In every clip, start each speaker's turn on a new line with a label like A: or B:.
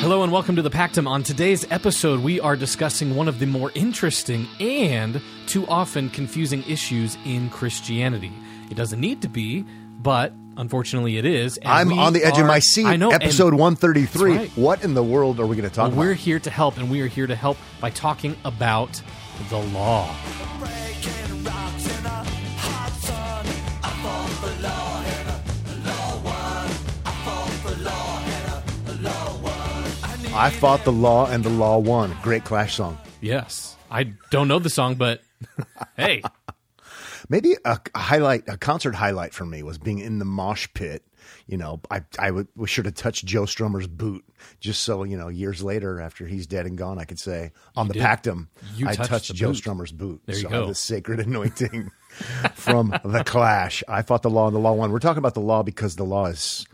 A: Hello and welcome to the Pactum. On today's episode, we are discussing one of the more interesting and too often confusing issues in Christianity. It doesn't need to be, but unfortunately it is. and
B: I'm on the edge of my seat.
A: I know.
B: Episode 133.
A: Right.
B: What in the world are we going to talk
A: Well, we're here to help, and we are here to help by talking about the law.
B: I fought the law and the law won. Great Clash song.
A: Yes. I don't know the song, but hey,
B: Maybe a, a highlight, a concert highlight for me was being in the mosh pit. You know, I I would, was sure to touch Joe Strummer's boot, just so you know, years later after he's dead and gone, I could say on the
A: did.
B: Pactum,
A: You
B: I
A: touched
B: touched Joe
A: boot.
B: Strummer's boot.
A: There you
B: so I
A: go.
B: this sacred anointing from the Clash. I fought the law and the law won. We're talking about the law because the law is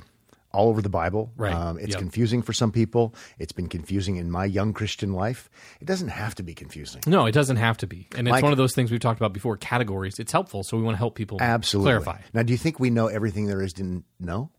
B: all over the Bible.
A: Right.
B: Um, it's
A: Yep.
B: confusing for some people. It's been confusing in my young Christian life. It doesn't have to be confusing.
A: no, it doesn't have to be. And it's
B: Mike-
A: one of those things we've talked about before categories. It's helpful, so we want to help people
B: Absolutely.
A: clarify.
B: Now, do you think we know everything there is to know?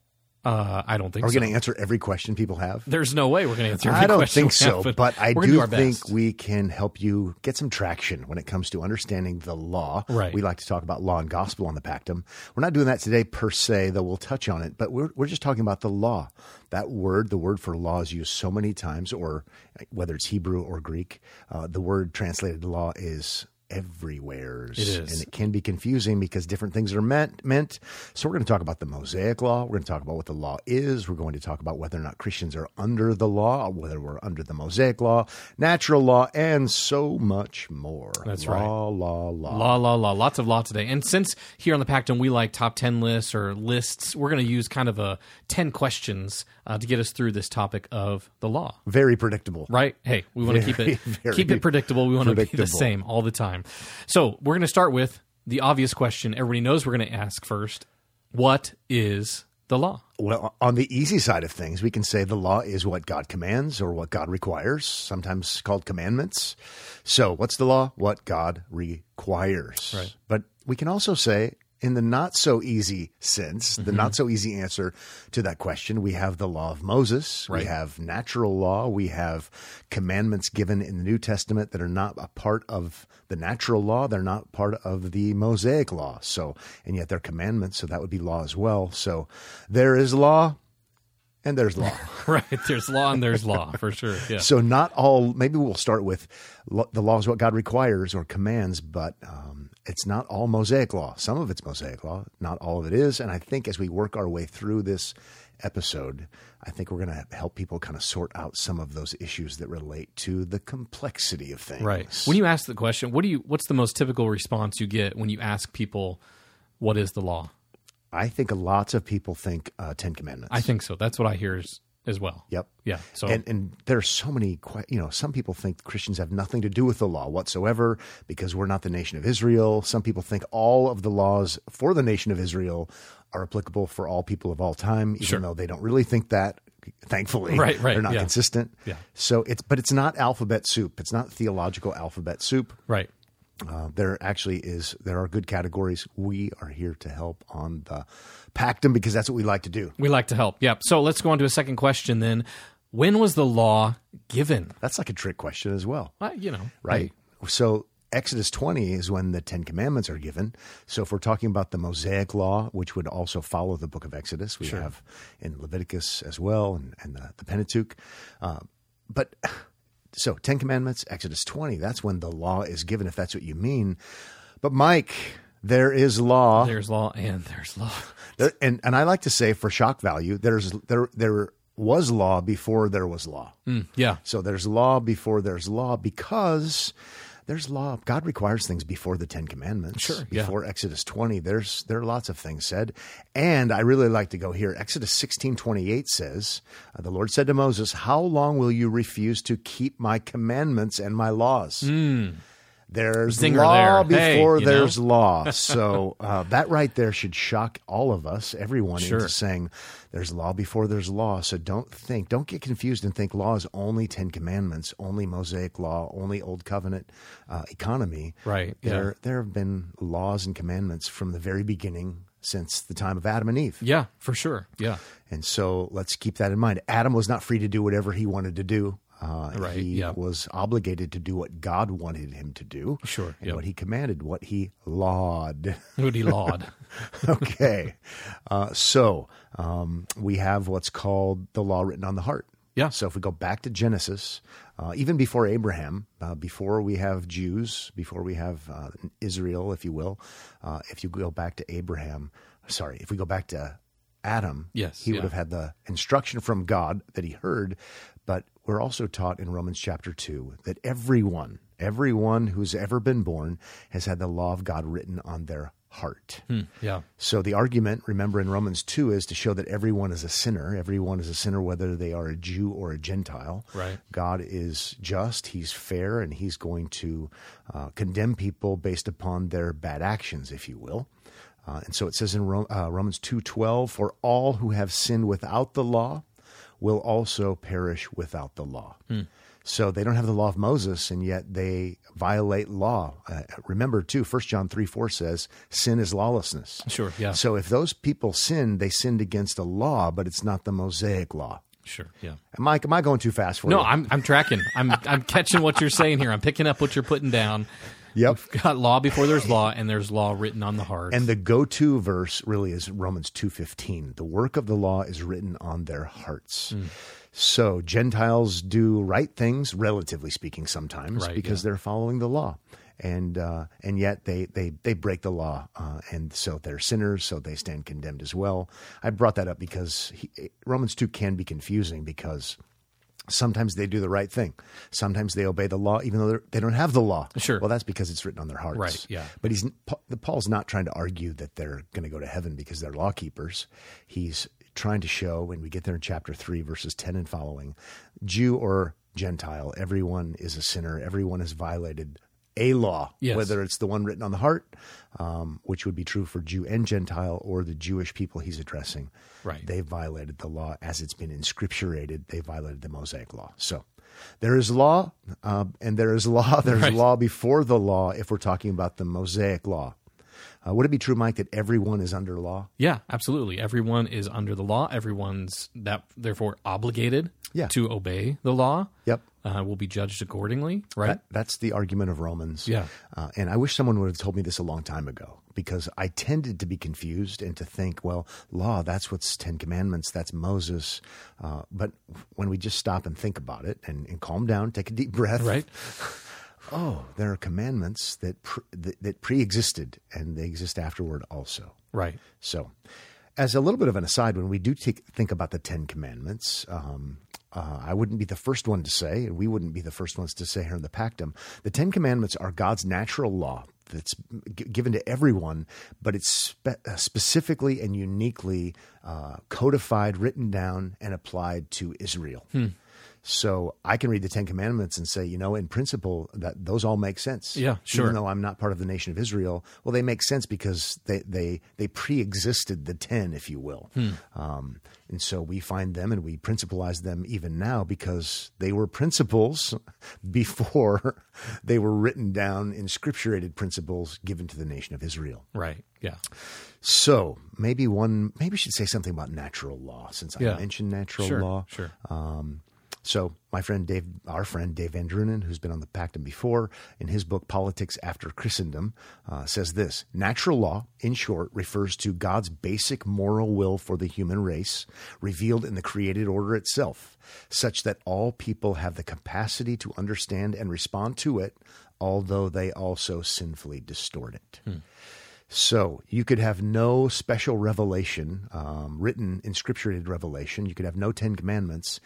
A: Uh, I don't think
B: Are we
A: so.
B: going to answer every question people have?
A: There's no way we're going to answer every question.
B: I don't think
A: we have,
B: so, but I do
A: do
B: think we can help you get some traction when it comes to understanding the law.
A: Right.
B: We like to talk about law and gospel on the Pactum. We're not doing that today per se, though we'll touch on it, but we're, we're just talking about the law. That word, the word for law, is used so many times, or whether it's Hebrew or Greek, uh, the word translated law is everywheres.
A: It is.
B: And it can be confusing because different things are meant meant. So we're going to talk about the Mosaic law. We're going to talk about what the law is. We're going to talk about whether or not Christians are under the law, whether we're under the Mosaic law, natural law, and so much more.
A: That's
B: law,
A: right.
B: Law, law,
A: Law, law, law. Lots of law today. And since here on the Pactum we like top 10 lists or lists, we're going to use kind of a 10 questions uh, to get us through this topic of the law.
B: Very predictable.
A: Right? Hey, we want to keep it keep it predictable. We want to be the same all the time. So, we're going to start with the obvious question everybody knows we're going to ask first. What is the law?
B: Well, on the easy side of things, we can say the law is what God commands or what God requires, sometimes called commandments. So, what's the law? What God requires.
A: Right.
B: But we can also say, in the not so easy sense, the
A: Mm-hmm.
B: not so easy answer to that question, we have the law of Moses,
A: Right.
B: we have natural law, we have commandments given in the New Testament that are not a part of the natural law, they're not part of the Mosaic law. So, and yet they're commandments, so that would be law as well. So, there is law and there's law.
A: Right. There's law and there's law for sure. Yeah.
B: So not all. Maybe we'll start with lo- the law is what God requires or commands, but um, it's not all Mosaic law. Some of it's Mosaic law, not all of it is. And I think as we work our way through this episode, I think we're going to help people kind of sort out some of those issues that relate to the complexity of things.
A: Right. When you ask the question, what do you what's the most typical response you get when you ask people what is the law?
B: I think lots of people think uh, Ten Commandments.
A: I think so. That's what I hear as, as well.
B: Yep.
A: Yeah. So
B: and and are so many you know some people think Christians have nothing to do with the law whatsoever because we're not the nation of Israel. Some people think all of the laws for the nation of Israel are applicable for all people of all time, even
A: Sure.
B: though they don't really think that. Thankfully,
A: Right, right,
B: they're not
A: yeah.
B: consistent.
A: Yeah.
B: So it's but it's not alphabet soup. It's not theological alphabet soup.
A: right.
B: Uh, there actually is there are good categories. We are here to help on the Pactum because that's what we like to do.
A: We like to help. Yep. So let's go on to a second question then. When was the law given?
B: That's like a trick question as well.
A: Well, you know,
B: right? So Exodus 20 is when the Ten Commandments are given. So if we're talking about the Mosaic Law, which would also follow the book of Exodus, we have in Leviticus as well and, and the, the Pentateuch. Uh, but so Ten Commandments, Exodus 20, that's when the law is given, if that's what you mean. But Mike, there is law.
A: There's law and there's law.
B: There- and and I like to say for shock value, there's there there was law before there was law.
A: Mm, yeah.
B: So there's law before there's law because there's law. God requires things before the Ten Commandments.
A: Sure, yeah.
B: Before Exodus 20, there's there are lots of things said, and I really like to go here. Exodus 16, 28 says, uh, "The Lord said to Moses, How long will you refuse to keep my commandments and my laws?"
A: Hmm.
B: There's
A: Zinger
B: law
A: there. Hey,
B: before
A: know?
B: there's law. So uh, that right there should shock all of us, everyone,
A: Sure.
B: into saying there's law before there's law. So don't think, don't get confused and think law is only Ten Commandments, only Mosaic law, only Old Covenant uh, economy.
A: Right, yeah.
B: There, there have been laws and commandments from the very beginning since the time of Adam and Eve.
A: Yeah, for sure. Yeah.
B: And so let's keep that in mind. Adam was not free to do whatever he wanted to do. Uh,
A: Right,
B: He
A: yeah.
B: was obligated to do what God wanted him to do.
A: Sure,
B: And
A: yeah.
B: what he commanded, what he lawed.
A: Moody Laud.
B: okay. uh, so um, we have what's called the law written on the heart.
A: Yeah.
B: So if we go back to Genesis, uh, even before Abraham, uh, before we have Jews, before we have uh, Israel, if you will, uh, if you go back to Abraham, sorry, if we go back to Adam,
A: Yes,
B: he
A: yeah.
B: would have had the instruction from God that he heard. But we're also taught in Romans chapter 2 that everyone, everyone who's ever been born has had the law of God written on their heart.
A: yeah.
B: So the argument, remember in Romans 2, is to show that everyone is a sinner. Everyone is a sinner, whether they are a Jew or a Gentile.
A: Right.
B: God is just, He's fair, and He's going to uh, condemn people based upon their bad actions, if you will. Uh, and so it says in Ro- uh, Romans 2.12, For all who have sinned without the law will also perish without the law. So they don't have the law of Moses, and yet they violate law. Uh, remember, too, 1 John 3 4 says, sin is lawlessness.
A: Sure, yeah.
B: So if those people sinned, they sinned against a law, but it's not the Mosaic law.
A: Sure. Yeah.
B: Am I, am I going too fast for
A: No,
B: you?
A: I'm I'm tracking. I'm I'm catching what you're saying here. I'm picking up what you're putting down.
B: Yep.
A: Got law before there's law, and there's law written on the heart.
B: And the go-to verse really is Romans 2:15. The work of the law is written on their hearts.
A: Hmm.
B: So Gentiles do right things, relatively speaking, sometimes
A: Right,
B: because
A: yeah.
B: they're following the law, and uh, and yet they they they break the law, uh, and so they're sinners, so they stand condemned as well. I brought that up because he, Romans 2 can be confusing because. Sometimes they do the right thing. Sometimes they obey the law, even though they're- don't have the law.
A: Sure.
B: Well, that's because it's written on their hearts.
A: Right, yeah.
B: But he's the Paul's not trying to argue that they're going to go to heaven because they're law keepers. He's trying to show when we get there in chapter 3 verses 10 and following, Jew or Gentile, everyone is a sinner, everyone has violated a law,
A: Yes.
B: whether it's the one written on the heart, um, which would be true for Jew and Gentile, or the Jewish people he's addressing.
A: Right.
B: They've violated the law as it's been inscripturated. They violated the Mosaic law. So there is law, uh, and there is law. There's
A: Right.
B: law before the law if we're talking about the Mosaic law. Uh, would it be true, Mike, that everyone is under law?
A: yeah, absolutely. Everyone is under the law. Everyone's that therefore obligated
B: Yeah.
A: to obey the law.
B: Yep.
A: Uh, will be judged accordingly. Right.
B: That, that's the argument of Romans.
A: Yeah.
B: Uh, and I wish someone would have told me this a long time ago because I tended to be confused and to think, well, law, that's what's Ten Commandments, that's Moses. Uh, but when we just stop and think about it and, and calm down, take a deep breath.
A: right.
B: Oh, there are commandments that, pre- that, that pre existed and they exist afterward also.
A: Right.
B: So, as a little bit of an aside, when we do take, think about the Ten Commandments, um, uh, I wouldn't be the first one to say, and we wouldn't be the first ones to say here in the Pactum, the Ten Commandments are God's natural law that's g- given to everyone, but it's spe- uh, specifically and uniquely uh, codified, written down, and applied to Israel. So I can read the Ten Commandments and say, you know, in principle, that those all make sense.
A: Yeah, sure.
B: Even though I'm not part of the nation of Israel, well, they make sense because they they they pre-existed the ten, if you will.
A: Hmm.
B: Um, and so we find them and we principalize them even now because they were principles before they were written down in scripturated principles given to the nation of Israel.
A: Right. Yeah.
B: So maybe one, maybe we should say something about natural law since
A: Yeah.
B: I mentioned natural
A: Sure.
B: law.
A: Sure.
B: Um, so my friend Dave, our friend Dave VanDrunen, who's been on the Pactum before, in his book Politics After Christendom, uh, says this: Natural law, in short, refers to God's basic moral will for the human race, revealed in the created order itself, such that all people have the capacity to understand and respond to it, although they also sinfully distort it. So you could have no special revelation um, written in scripturated revelation. You could have no Ten Commandments,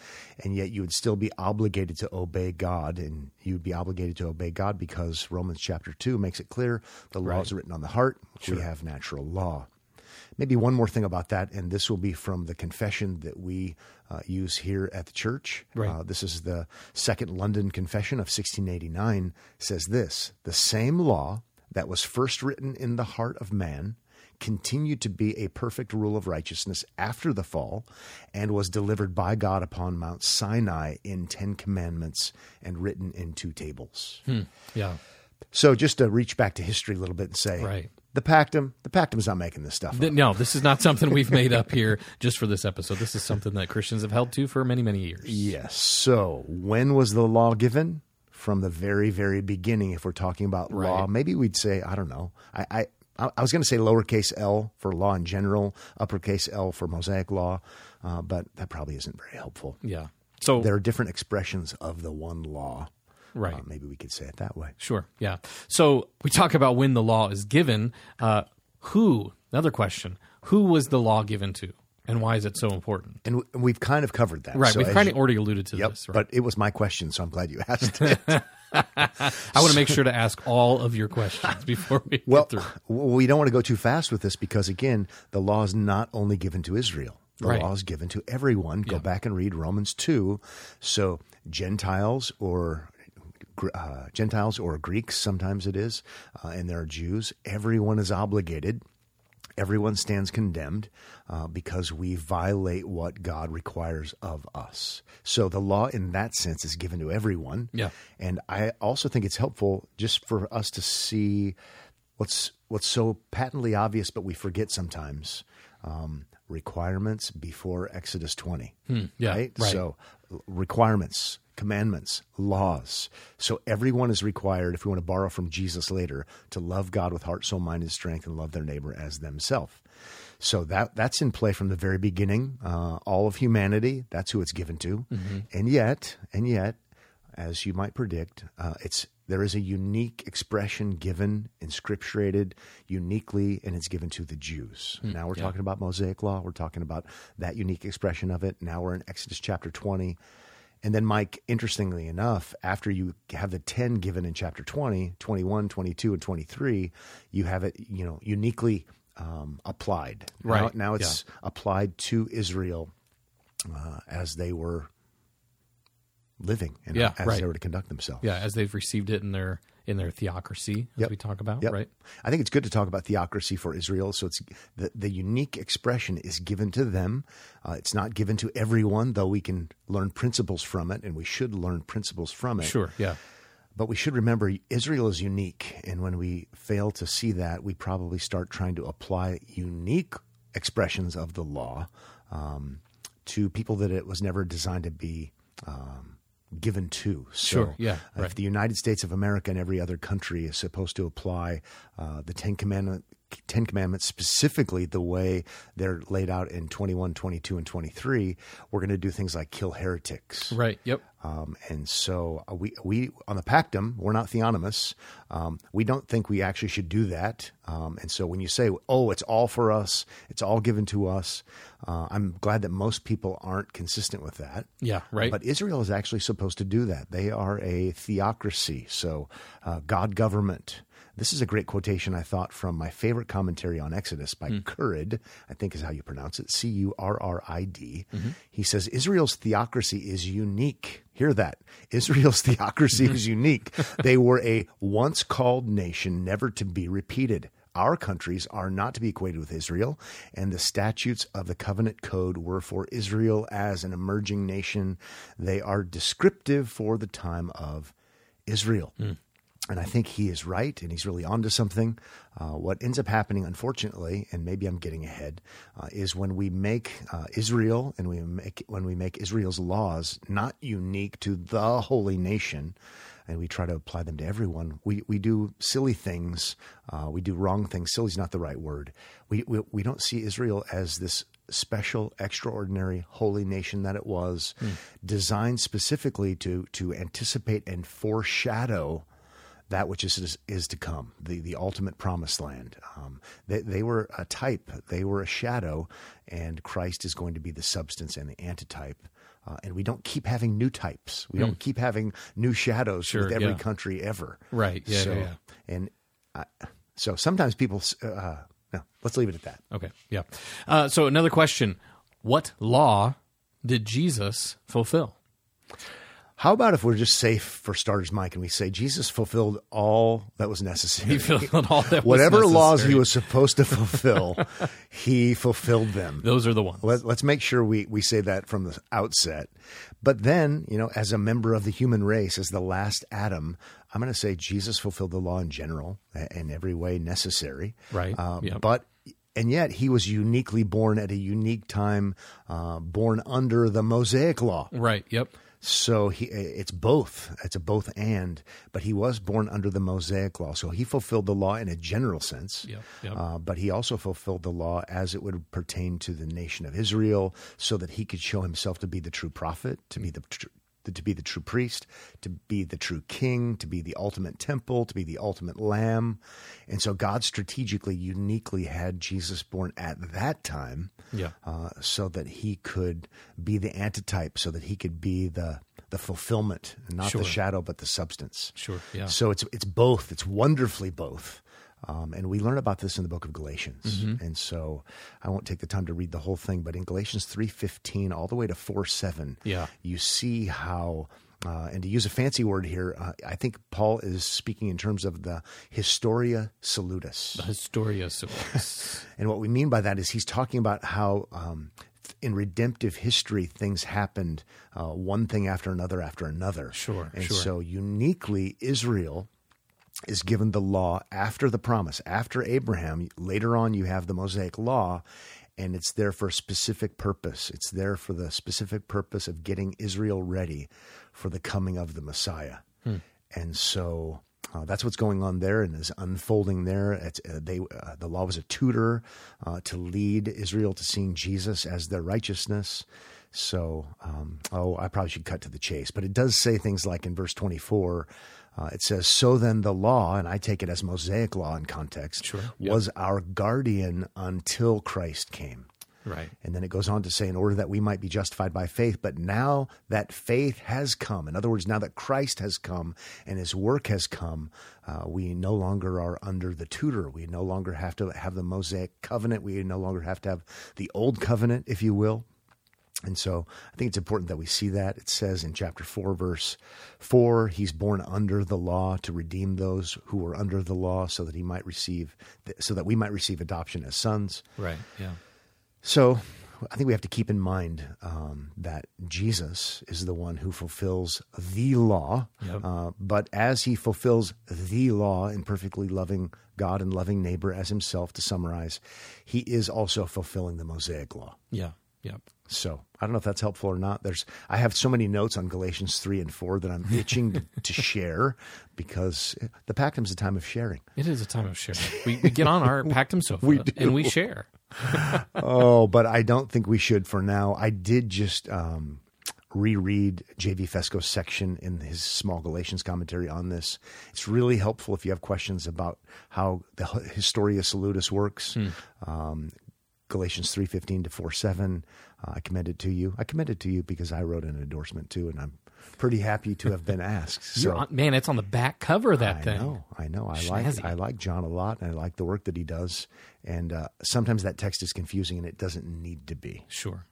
B: and yet you would still be obligated to obey God, and you would be obligated to obey God because Romans chapter two makes it clear the law is written on the heart. We have natural law. Maybe one more thing about that, and this will be from the confession that we uh, use here at the church.
A: Right.
B: Uh, this is the Second London Confession of 1689. Says this: the same law that was first written in the heart of man continued to be a perfect rule of righteousness after the fall and was delivered by God upon Mount Sinai in 10 commandments and written in two tables. Hmm.
A: Yeah.
B: So just to reach back to history a little bit and say
A: Right.
B: the pactum, the pactum's not making this stuff up.
A: No, this is not something we've made up here just for this episode. This is something that Christians have held to for many, many years.
B: Yes. So when was the law given? From the very, very beginning. If we're talking about law, maybe we'd say I don't know. I I, I was going to say lowercase l for law in general, uppercase L for Mosaic law, uh, but that probably isn't very helpful.
A: Yeah. So,
B: There are different expressions of the one law.
A: right.
B: Uh, maybe we could say it that way.
A: Sure. Yeah. So we talk about when the law is given. Uh, who? Another question. Who was the law given to, and why is it so important?
B: And w- we've kind of covered that.
A: Right.
B: So
A: We've kind of already alluded to
B: Yep,
A: this. Right?
B: but it was my question, so I'm glad you asked it.
A: I want to make sure to ask all of your questions before we
B: Well,
A: get through.
B: we don't want to go too fast with this because, again, the law is not only given to Israel. The
A: Right.
B: law is given to everyone. Go
A: Yeah.
B: back and read Romans two. So Gentiles or uh, Gentiles or Greeks, sometimes it is, uh, and there are Jews. Everyone is obligated. Everyone stands condemned uh, because we violate what God requires of us. So the law, in that sense, is given to everyone.
A: Yeah.
B: And I also think it's helpful just for us to see what's what's so patently obvious, but we forget sometimes. Um, requirements before Exodus 20.
A: yeah,
B: right?
A: right.
B: So requirements, commandments, laws. So everyone is required, if we want to borrow from Jesus later, to love God with heart, soul, mind, and strength, and love their neighbor as themselves. So that that's in play from the very beginning. Uh, all of humanity, that's who it's given to. And yet, and yet, as you might predict, uh, it's there is a unique expression given, inscripturated uniquely, and it's given to the Jews. now we're talking about Mosaic law. We're talking about that unique expression of it. Now we're in Exodus chapter 20. And then, Mike, interestingly enough, after you have the 10 given in chapter 20, 21, 22, and 23, you have it, you know, uniquely um, applied.
A: Right.
B: Now, now it's applied to Israel uh, as they were living and
A: Yeah,
B: as
A: right.
B: they were to conduct themselves.
A: Yeah, as they've received it in their in their theocracy, as
B: Yep.
A: we talk about,
B: Yep.
A: right?
B: I think it's good to talk about theocracy for Israel. So it's the, the unique expression is given to them. Uh, it's not given to everyone, though we can learn principles from it, and we should learn principles from it.
A: Sure. Yeah.
B: But we should remember Israel is unique, and when we fail to see that, we probably start trying to apply unique expressions of the law um, to people that it was never designed to be um, given to. So,
A: Sure, yeah,
B: if
A: right.
B: the United States of America and every other country is supposed to apply uh, the Ten Commandment. Ten Commandments, specifically the way they're laid out in 21, 22, and 23, we're going to do things like kill heretics.
A: Right. Yep.
B: Um, and so uh, we we on the Pactum, we're not theonomous. Um, we don't think we actually should do that. Um, and so when you say, "Oh, it's all for us," it's all given to us, uh, I'm glad that most people aren't consistent with that.
A: Yeah. Right.
B: But Israel is actually supposed to do that. They are a theocracy, so uh, God government. This is a great quotation I thought from my favorite commentary on Exodus by hmm. Currid, I think is how you pronounce it, C U R R I D. Mm-hmm. He says Israel's theocracy is unique. Hear that. Israel's theocracy is mm-hmm. unique. They were a once called nation, never to be repeated. Our countries are not to be equated with Israel, and the statutes of the covenant code were for Israel as an emerging nation. They are descriptive for the time of Israel. Hmm. And I think he is right, and he's really onto something. Uh, what ends up happening, unfortunately, and maybe I'm getting ahead, uh, is when we make uh, Israel and we make when we make Israel's laws not unique to the holy nation, and we try to apply them to everyone. We we do silly things. Uh, we do wrong things. Silly is not the right word. We, we we don't see Israel as this special, extraordinary, holy nation that it was, designed specifically to to anticipate and foreshadow that which is, is to come, the the ultimate promised land. Um, they, they were a type, they were a shadow, and Christ is going to be the substance and the antitype. Uh, and we don't keep having new types. We don't keep having new shadows
A: Sure,
B: with every
A: yeah.
B: country ever.
A: Right, yeah,
B: so,
A: yeah, yeah.
B: And I, so sometimes people uh, no. Let's leave it at that.
A: Okay, yeah. Uh, so another question: What law did Jesus fulfill?
B: How about if we're just safe for starters, Mike, and we say Jesus fulfilled all that was necessary?
A: He fulfilled all that. was
B: Whatever laws he was supposed to fulfill, he fulfilled them.
A: Those are the ones.
B: Let, let's make sure we, we say that from the outset. But then, you know, as a member of the human race, as the last Adam, I'm going to say Jesus fulfilled the law in general, in every way necessary.
A: Right.
B: Uh,
A: Yep.
B: But and yet he was uniquely born at a unique time, uh, born under the Mosaic law.
A: right. Yep.
B: So he, it's both. It's a both and. But he was born under the Mosaic law, so he fulfilled the law in a general sense.
A: Yep, yep.
B: Uh, but he also fulfilled the law as it would pertain to the nation of Israel, so that he could show himself to be the true prophet, to be the tr- to be the true priest, to be the true king, to be the ultimate temple, to be the ultimate lamb. And so God strategically, uniquely had Jesus born at that time
A: Yeah.
B: uh, so that he could be the antitype, so that he could be the the fulfillment, not
A: Sure.
B: the shadow, but the substance.
A: Sure, yeah.
B: So it's it's both. It's wonderfully both. Um, and we learn about this in the book of Galatians.
A: Mm-hmm.
B: And so I won't take the time to read the whole thing, but in Galatians three fifteen all the way to four seven,
A: Yeah.
B: you see how. Uh, and to use a fancy word here, uh, I think Paul is speaking in terms of the Historia Salutis.
A: The historia Salutis.
B: And what we mean by that is he's talking about how um, in redemptive history things happened uh, one thing after another after another.
A: Sure,
B: And
A: sure.
B: so uniquely, Israel is given the law after the promise, after Abraham. Later on, you have the Mosaic law. And it's there for a specific purpose. It's there for the specific purpose of getting Israel ready for the coming of the Messiah. And so uh, that's what's going on there and is unfolding there. It's, uh, they, uh, the law was a tutor uh, to lead Israel to seeing Jesus as their righteousness. So, um, oh, I probably should cut to the chase, but it does say things like in verse 24, uh, it says, So then the law, and I take it as Mosaic law in context,
A: Sure.
B: was our guardian until Christ came.
A: right.
B: And then it goes on to say, in order that we might be justified by faith. But now that faith has come, in other words, now that Christ has come and his work has come, uh, we no longer are under the tutor. We no longer have to have the Mosaic covenant. We no longer have to have the old covenant, if you will. And so I think it's important that we see that. It says in chapter 4, verse 4, he's born under the law to redeem those who were under the law so that he might receive, so that we might receive adoption as sons.
A: Right. Yeah.
B: So I think we have to keep in mind um, that Jesus is the one who fulfills the law.
A: Yep.
B: Uh, but as he fulfills the law in perfectly loving God and loving neighbor as himself, to summarize, he is also fulfilling the Mosaic law.
A: Yeah. Yep.
B: So I don't know if that's helpful or not. There's I have so many notes on Galatians three and four that I'm itching to, to share because the Pactum's a time of sharing.
A: It is a time of sharing. We, we get on our Pactum sofa
B: We
A: and we share.
B: oh, but I don't think we should for now. I did just um, reread J.V. Fesko's section in his small Galatians commentary on this. It's really helpful if you have questions about how the Historia Salutis works. Um, Galatians 3.15 to 4.7. Uh, I commend it to you. I commend it to you because I wrote an endorsement too, and I'm pretty happy to have been asked. So
A: on, man, it's on the back cover of that thing.
B: I
A: thing.
B: know, I know. I
A: Snazzy.
B: like I like John a lot, and I like the work that he does. And uh, sometimes that text is confusing, and it doesn't need to be.
A: Sure.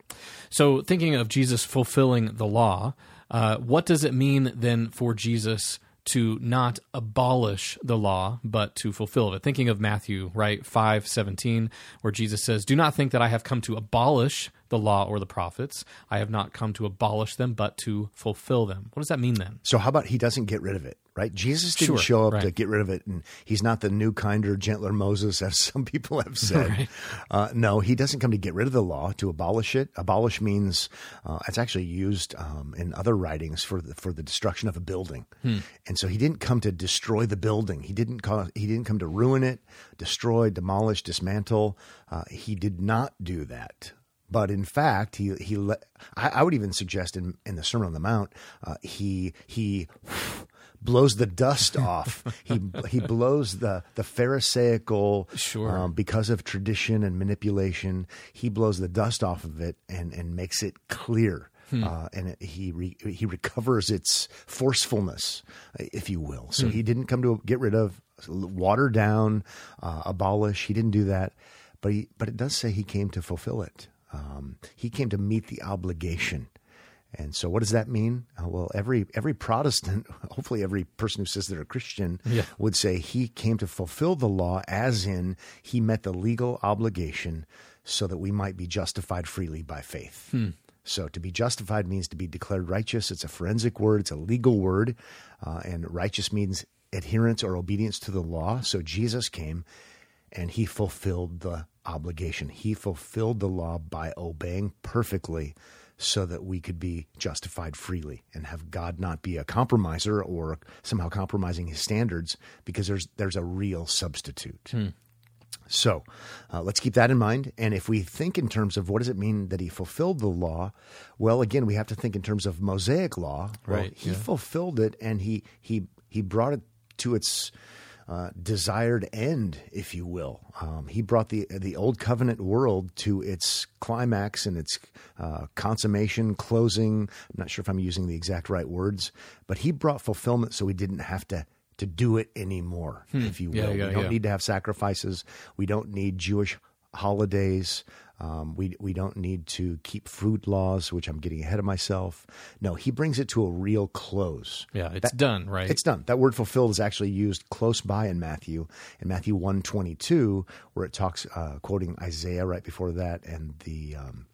A: So, thinking of Jesus fulfilling the law, uh, what does it mean then for Jesus to not abolish the law, but to fulfill it? Thinking of Matthew, right, five seventeen, where Jesus says, "Do not think that I have come to abolish the law or the prophets. I have not come to abolish them, but to fulfill them." What does that mean then?
B: So how about he doesn't get rid of it, right? Jesus didn't
A: Sure,
B: show up to get rid of it, and he's not the new, kinder, gentler Moses, as some people have said. uh, no, he doesn't come to get rid of the law, to abolish it. Abolish means uh, it's actually used um, in other writings for the, for the destruction of a building, and so he didn't come to destroy the building. He didn't call, he didn't come to ruin it, destroy, demolish, dismantle. Uh, he did not do that. But in fact, he he le- I, I would even suggest in in the Sermon on the Mount, uh, he he blows the dust off. he he blows the the Pharisaical
A: Sure.
B: um, because of tradition and manipulation. He blows the dust off of it and and makes it clear. Uh, and it, he re, he recovers its forcefulness, if you will. So he didn't come to get rid of water down, uh, abolish. He didn't do that, but he, but it does say he came to fulfill it. Um, he came to meet the obligation. And so, what does that mean? Uh, well, every every Protestant, hopefully every person who says they're a Christian,
A: Yeah.
B: would say he came to fulfill the law, as in he met the legal obligation, so that we might be justified freely by faith. So, to be justified means to be declared righteous. It's a forensic word. It's a legal word, uh, and righteous means adherence or obedience to the law. So, Jesus came and he fulfilled the obligation. He fulfilled the law by obeying perfectly so that we could be justified freely and have God not be a compromiser or somehow compromising his standards because there's there's a real substitute. So uh, let's keep that in mind. And if we think in terms of what does it mean that he fulfilled the law, well, again, we have to think in terms of Mosaic law. Well,
A: Right,
B: he
A: yeah.
B: fulfilled it, and he he he brought it to its uh, desired end, if you will. Um, he brought the the old covenant world to its climax and its uh, consummation, closing. I'm not sure if I'm using the exact right words, but he brought fulfillment, so we didn't have to. To do it anymore, if you will.
A: Hmm. Yeah, yeah,
B: we don't
A: yeah.
B: need to have sacrifices. We don't need Jewish holidays. Um, we we don't need to keep food laws, which I'm getting ahead of myself. No, he brings it to a real close.
A: Yeah, it's done, right?
B: It's done. That word fulfilled is actually used close by in Matthew, in Matthew 122, where it talks, uh, quoting Isaiah right before that, and the um,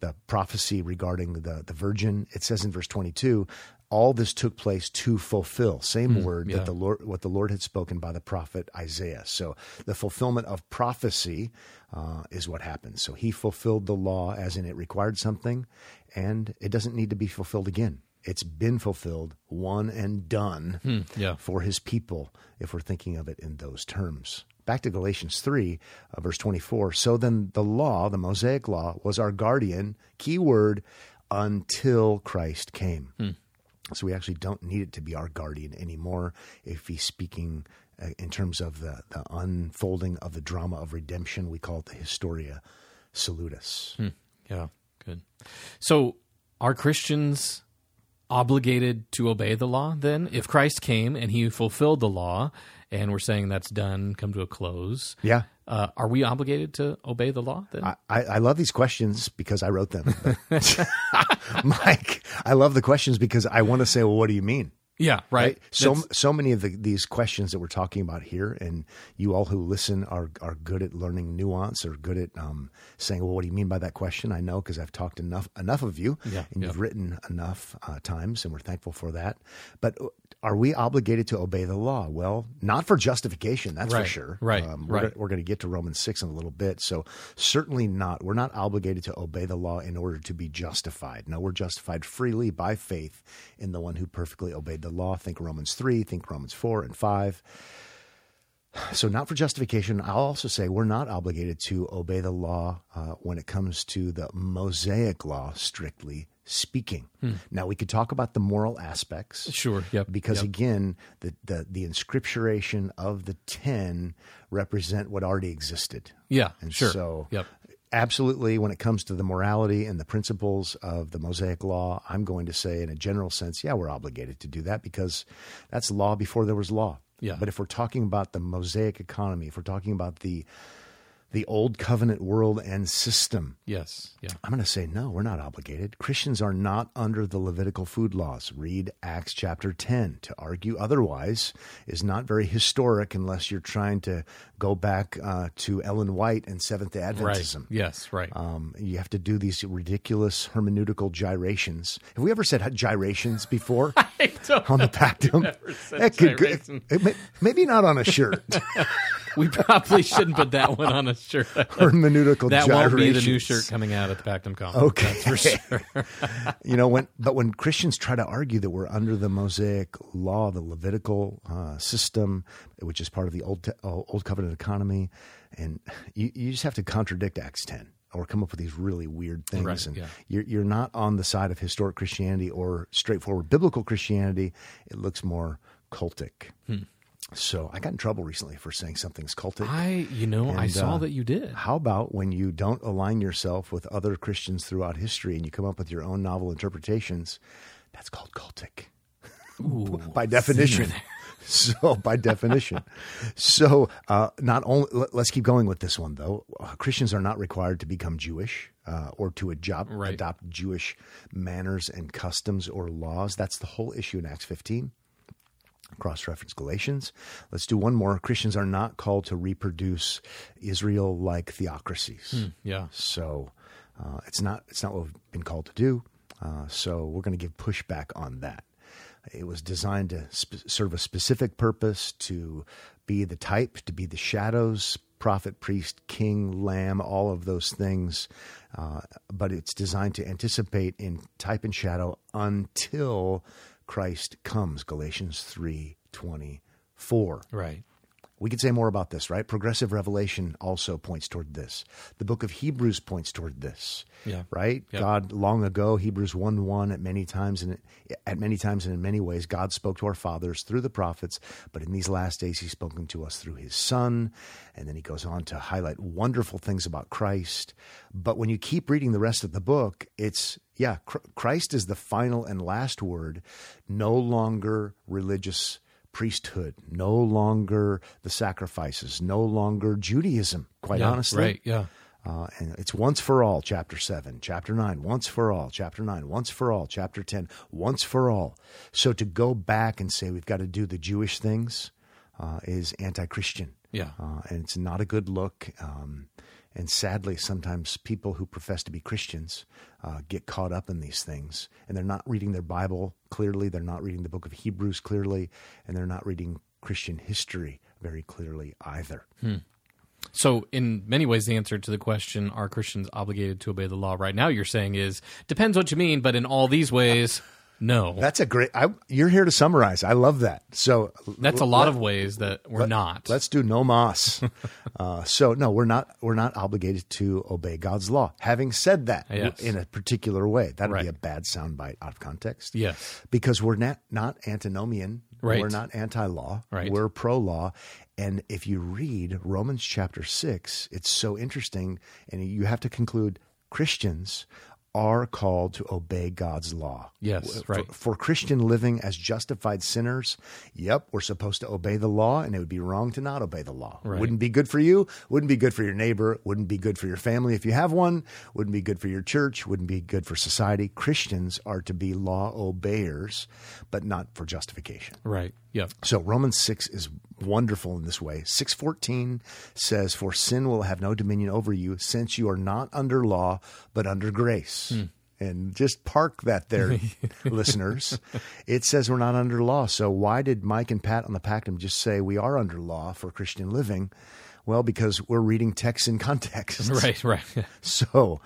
B: the prophecy regarding the the virgin. It says in verse 22, all this took place to fulfill. Same word
A: yeah.
B: that the Lord, what the Lord had spoken by the prophet Isaiah. So the fulfillment of prophecy uh, is what happens. So he fulfilled the law as in it required something, and it doesn't need to be fulfilled again. It's been fulfilled, one and done
A: yeah.
B: for his people, if we're thinking of it in those terms. Back to Galatians 3, uh, verse 24. So then the law, the Mosaic law, was our guardian, key word, until Christ came. So we actually don't need it to be our guardian anymore if he's speaking uh, in terms of the, the unfolding of the drama of redemption. We call it the Historia Salutis.
A: Yeah, good. So, are Christians obligated to obey the law then? If Christ came and he fulfilled the law, and we're saying that's done, come to a close,
B: Yeah.
A: uh, are we obligated to obey the law then?
B: I, I I love these questions because I wrote them. Mike, I love the questions because I want to say, well, what do you mean?
A: yeah, right.
B: right? So
A: That's-
B: so many of the, these questions that we're talking about here, and you all who listen are are good at learning nuance, or good at um, saying, "Well, what do you mean by that question?" I know because I've talked enough enough of you,
A: Yeah,
B: and you've written enough uh, times, and we're thankful for that. But uh, are we obligated to obey the law? Well, not for justification, that's for sure.
A: right,
B: Um, we're
A: right.
B: we're going to get to Romans 6 in a little bit. So, certainly not. We're not obligated to obey the law in order to be justified. No, we're justified freely by faith in the one who perfectly obeyed the law. Think Romans 3, think Romans 4 and 5. So, not for justification. I'll also say we're not obligated to obey the law uh, when it comes to the Mosaic law, strictly speaking. Now, we could talk about the moral aspects
A: Sure. Yep.
B: because
A: yep.
B: again the, the the inscripturation of the 10 represent what already existed
A: yeah,
B: and
A: sure.
B: so
A: yep.
B: absolutely when it comes to the morality and the principles of the mosaic law i'm going to say in a general sense yeah we're obligated to do that because that's law before there was law
A: Yeah.
B: but if we're talking about the mosaic economy if we're talking about the the old covenant world and system
A: Yes. Yeah.
B: I'm going to say no, we're not obligated. Christians are not under the Levitical food laws. Read Acts chapter 10. To argue otherwise is not very historic unless you're trying to go back uh, to Ellen White and Seventh day
A: Right.
B: Adventism.
A: Yes. Right.
B: Um, you have to do these ridiculous hermeneutical gyrations. Have we ever said gyrations before on the Pactum?
A: never said
B: That could- it maybe not on a shirt.
A: we probably shouldn't put that one on a shirt.
B: hermeneutical
A: that won't be the new shirt coming out at the Pactum Conference.
B: Okay.
A: That's for sure.
B: you know when but when christians try to argue that we're under the mosaic law the levitical uh, system which is part of the old uh, old covenant economy and you, you just have to contradict acts 10 or come up with these really weird things
A: Right,
B: and
A: yeah.
B: you're, you're not on the side of historic christianity or straightforward biblical christianity it looks more cultic
A: Hmm.
B: So i got in trouble recently for saying something's cultic
A: I, you know, I saw
B: uh,
A: that you did.
B: how about when you don't align yourself with other Christians throughout history and you come up with your own novel interpretations? That's called cultic.
A: Ooh,
B: By definition. So, by definition, so uh, not only let- let's keep going with this one though. Uh, Christians are not required to become Jewish uh, or to adopt
A: Right.
B: adopt Jewish manners and customs or laws. That's the whole issue in Acts 15. Cross reference Galatians. Let's do one more. Christians are not called to reproduce Israel like theocracies.
A: Yeah.
B: So uh, it's not it's not what we've been called to do. Uh, so we're going to give pushback on that. It was designed to sp- serve a specific purpose, to be the type, to be the shadows, prophet, priest, king, lamb, all of those things. Uh, but it's designed to anticipate in type and shadow until Christ comes. Galatians three twenty four.
A: Right.
B: We could say more about this, right? Progressive revelation also points toward this. The book of Hebrews points toward this.
A: Yeah.
B: Right?
A: Yep.
B: God long ago, Hebrews 1 1 at many times and at many times and in many ways, God spoke to our fathers through the prophets, but in these last days he's spoken to us through his son. And then he goes on to highlight wonderful things about Christ. But when you keep reading the rest of the book, it's yeah, Christ is the final and last word, no longer religious priesthood, no longer the sacrifices, no longer Judaism, quite
A: Yeah,
B: honestly.
A: Right. Yeah.
B: Uh, and it's once for all, chapter 7, chapter 9, once for all, chapter 9, once for all, chapter 10, once for all. So to go back and say we've got to do the Jewish things uh, is anti Christian.
A: Yeah.
B: Uh, and it's not a good look. Um, and sadly, sometimes people who profess to be Christians uh, get caught up in these things, and they're not reading their Bible clearly. They're not reading the book of Hebrews clearly, and they're not reading Christian history very clearly either.
A: So, in many ways, the answer to the question, are Christians obligated to obey the law right now, you're saying is depends what you mean, but in all these ways, no.
B: That's a great. I, you're here to summarize. I love that. So
A: That's a lot of ways that we're not.
B: Let's do no mas. uh, so no, we're not. We're not obligated to obey God's law. Having said that,
A: Yes.
B: in a particular way, that'd be a bad soundbite out of context.
A: Yes.
B: because we're not not antinomian.
A: Right.
B: We're not anti-law.
A: Right.
B: We're pro-law. And if you read Romans chapter six, it's so interesting, and you have to conclude Christians are called to obey God's law.
A: Yes,
B: For-
A: right.
B: For, Christian living as justified sinners, yep, we're supposed to obey the law, and it would be wrong to not obey the law.
A: Right.
B: Wouldn't be good for you, wouldn't be good for your neighbor, wouldn't be good for your family if you have one, wouldn't be good for your church, wouldn't be good for society. Christians are to be law obeyers, but not for justification.
A: Right. Yep.
B: So Romans 6 is wonderful in this way. 6:14 says for sin will have no dominion over you since you are not under law but under grace. And just park that there listeners. It says we're not under law. So why did Mike and Pat on the Pactum just say we are under law for Christian living? Well, because we're reading text in context.
A: Right. Right.
B: So,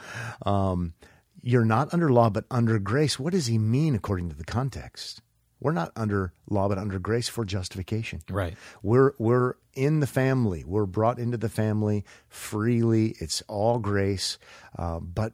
B: um, you're not under law, but under grace. What does he mean according to the context? We're not under law, but under grace for justification.
A: Right.
B: We're we're in the family. We're brought into the family freely. It's all grace, uh, but.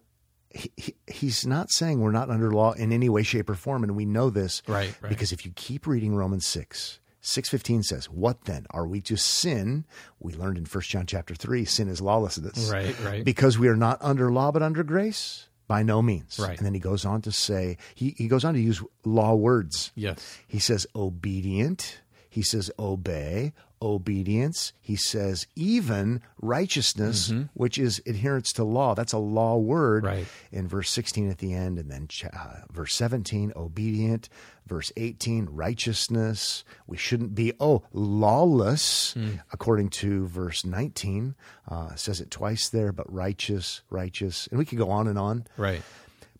B: He, he, he's not saying we're not under law in any way, shape, or form, and we know this
A: Right, right.
B: because if you keep reading Romans six, six fifteen says, "What then? Are we to sin?" We learned in First John chapter three, sin is lawlessness.
A: Right, right.
B: Because we are not under law but under grace? By no means.
A: Right.
B: And then he goes on to say, he, he goes on to use law words.
A: Yes.
B: He says obedient. He says obey, obedience. He says even righteousness, which is adherence to law. That's a law word
A: Mm-hmm. Right.
B: in verse 16 at the end. And then uh, verse 17, obedient. Verse 18, righteousness. We shouldn't be, oh, lawless,
A: Hmm.
B: according to verse 19. Uh, says it twice there, but righteous, righteous. And we could go on and on.
A: Right.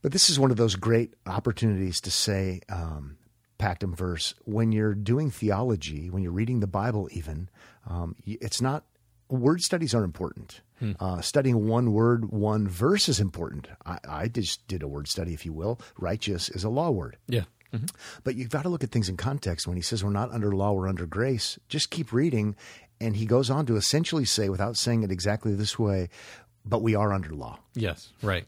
B: But this is one of those great opportunities to say, um, Pactum verse, when you're doing theology, when you're reading the Bible, even, um, it's not, word studies are important. Uh, studying one word, one verse is important. I, I just did a word study, if you will. Righteous is a law word.
A: Yeah.
B: But you've got to look at things in context. When he says we're not under law, we're under grace, just keep reading. And he goes on to essentially say, without saying it exactly this way, but we are under law
A: Yes. Right.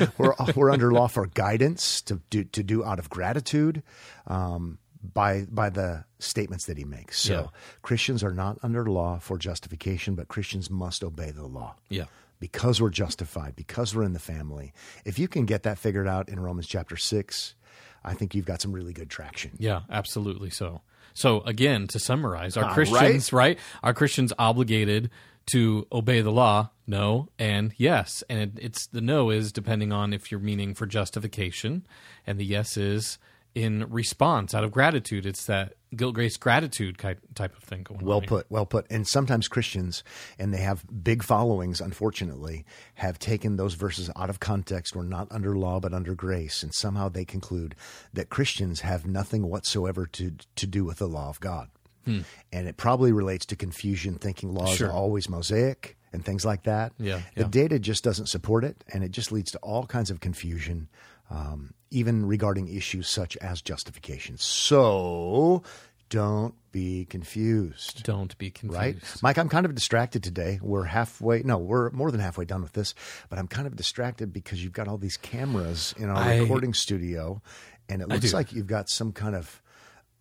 B: we're, we're under law for guidance to do, to do out of gratitude um, by by the statements that he makes. So
A: Yeah.
B: Christians are not under law for justification, but Christians must obey the law.
A: Yeah.
B: Because we're justified, because we're in the family. If you can get that figured out in Romans chapter six, I think you've got some really good traction.
A: Yeah, absolutely so. So again, to summarize, are Christians right? Are Christians obligated to obey the law? No and yes, and it, it's the no is depending on if you're meaning for justification, and the yes is in response out of gratitude. It's that guilt grace gratitude type type of thing going
B: Well
A: on. here.
B: put, well put. And sometimes Christians, and they have big followings, unfortunately, have taken those verses out of context. We're not under law, but under grace. And somehow they conclude that Christians have nothing whatsoever to, to do with the law of God. And it probably relates to confusion, thinking laws
A: Sure.
B: are always Mosaic and things like that.
A: Yeah,
B: The
A: yeah.
B: data just doesn't support it, and it just leads to all kinds of confusion, um, even regarding issues such as justification. So don't be confused
A: Don't be confused.
B: right? Mike, I'm kind of distracted today. We're halfway, no, we're more than halfway done with this, but I'm kind of distracted because you've got all these cameras in our
A: I-
B: recording studio, and it looks like you've got some kind of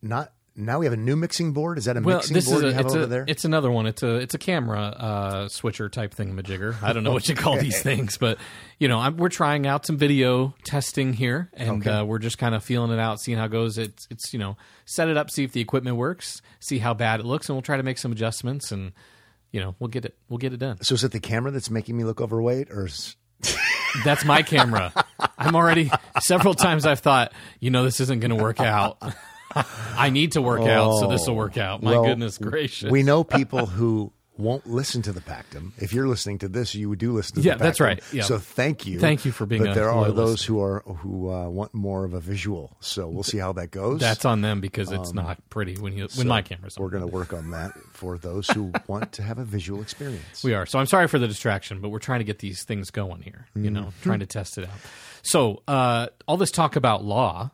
B: not. Now we have a new mixing board. Is that a
A: Well,
B: mixing
A: this
B: board
A: is a,
B: you have
A: it's
B: over
A: a,
B: there?
A: it's another one. It's a it's a camera uh, switcher type thingamajigger. I don't know what you call these things, but you know, I'm, we're trying out some video testing here, and
B: Okay.
A: uh, we're just kind of feeling it out, seeing how it goes. It's it's you know, set it up, see if the equipment works, see how bad it looks, and we'll try to make some adjustments, and you know, we'll get it we'll get it done.
B: so is it the camera that's making me look overweight, or is,
A: That's my camera. I'm already several times I've thought, you know, this isn't going to work out. I need to work out, so this will work out. My
B: Well,
A: goodness gracious.
B: we know people who won't listen to the Pactum. If you're listening to this, you do listen to
A: Yeah,
B: the
A: that's right. Yeah.
B: So thank you.
A: Thank you for being
B: But there are
A: loyal
B: those who are who uh, want more of a visual. So we'll see how that goes.
A: That's on them because it's not pretty when you when my camera's on.
B: We're going to work on that for those who want to have a visual experience.
A: We are. So I'm sorry for the distraction, but we're trying to get these things going here, you know,
B: Mm-hmm.
A: trying to test it out. So, uh, all this talk about law,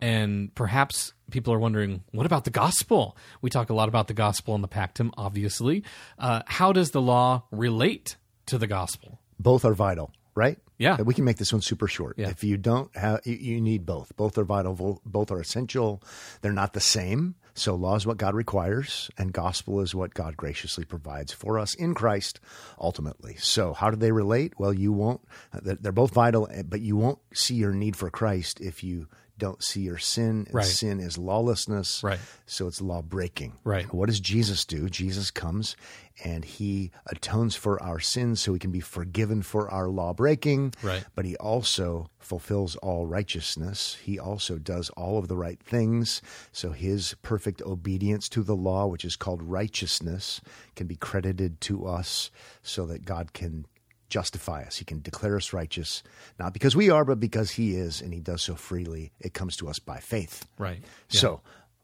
A: and perhaps people are wondering, what about the gospel? We talk a lot about the gospel in the Pactum, obviously. Uh, how does the law relate to the gospel?
B: Both are vital, right?
A: Yeah.
B: We can make this one super short.
A: Yeah.
B: If you don't have, you, need both. Both are vital. Both are essential. They're not the same. So law is what God requires, and gospel is what God graciously provides for us in Christ, ultimately. So how do they relate? Well, you won't. They're they're both vital, eh, but you won't see your need for Christ if you don't see your sin.
A: Right.
B: Sin is lawlessness.
A: Right.
B: So it's law breaking.
A: Right.
B: And what does Jesus do? Jesus comes and he atones for our sins so we can be forgiven for our law breaking.
A: Right.
B: But he also fulfills all righteousness. He also does all of the right things. So his perfect obedience to the law, which is called righteousness, can be credited to us so that God can justify us. He can declare us righteous, not because we are, but because he is, and he does so freely. It comes to us by faith.
A: Right.
B: So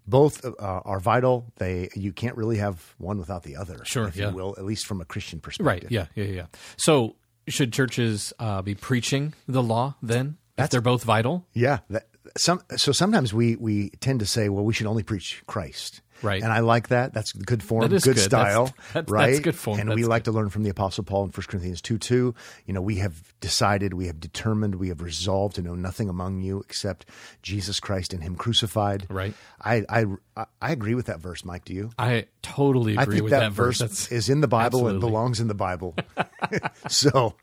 B: both uh, are vital. They you can't really have one without the other.
A: Sure,
B: if
A: yeah.
B: you will, at least from a Christian perspective. Right.
A: Yeah. Yeah. Yeah. So, should churches uh, be preaching the law then? If they're both vital?
B: Yeah. That, some so sometimes we we tend to say, well, we should only preach Christ.
A: Right.
B: And I like that. That's good form,
A: That
B: good,
A: good.
B: style.
A: That's- that's-
B: right.
A: that's good form.
B: And
A: That's
B: we like
A: good.
B: to learn from the Apostle Paul in 1 Corinthians 2 2. You know, we have decided, we have determined, we have resolved to know nothing among you except Jesus Christ and Him crucified.
A: Right.
B: I I I agree with that verse, Mike. Do you?
A: I totally
B: I
A: agree
B: think
A: with
B: that,
A: that,
B: verse
A: That's,
B: is in the Bible and belongs in the Bible. so,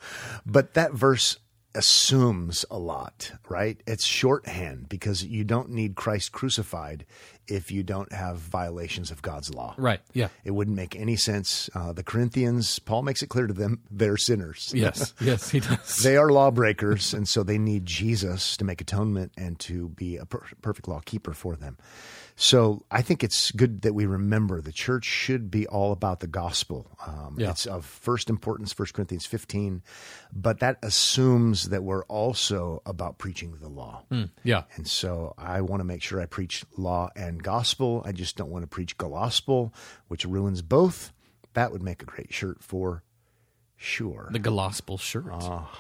B: but that verse assumes a lot, right? It's shorthand because you don't need Christ crucified if you don't have violations of God's law.
A: right. Yeah.
B: It wouldn't make any sense. Uh, the Corinthians, Paul makes it clear to them, they're sinners.
A: Yes. yes. He does.
B: They are lawbreakers, and so they need Jesus to make atonement and to be a per- perfect law keeper for them. So I think it's good that we remember the church should be all about the gospel. Um,
A: Yeah.
B: It's of first importance, 1 Corinthians 15, but that assumes that we're also about preaching the law.
A: yeah.
B: And so I want to make sure I preach law and gospel. I just don't want to preach gospel, which ruins both. That would make a great shirt for sure.
A: The Gospel shirt.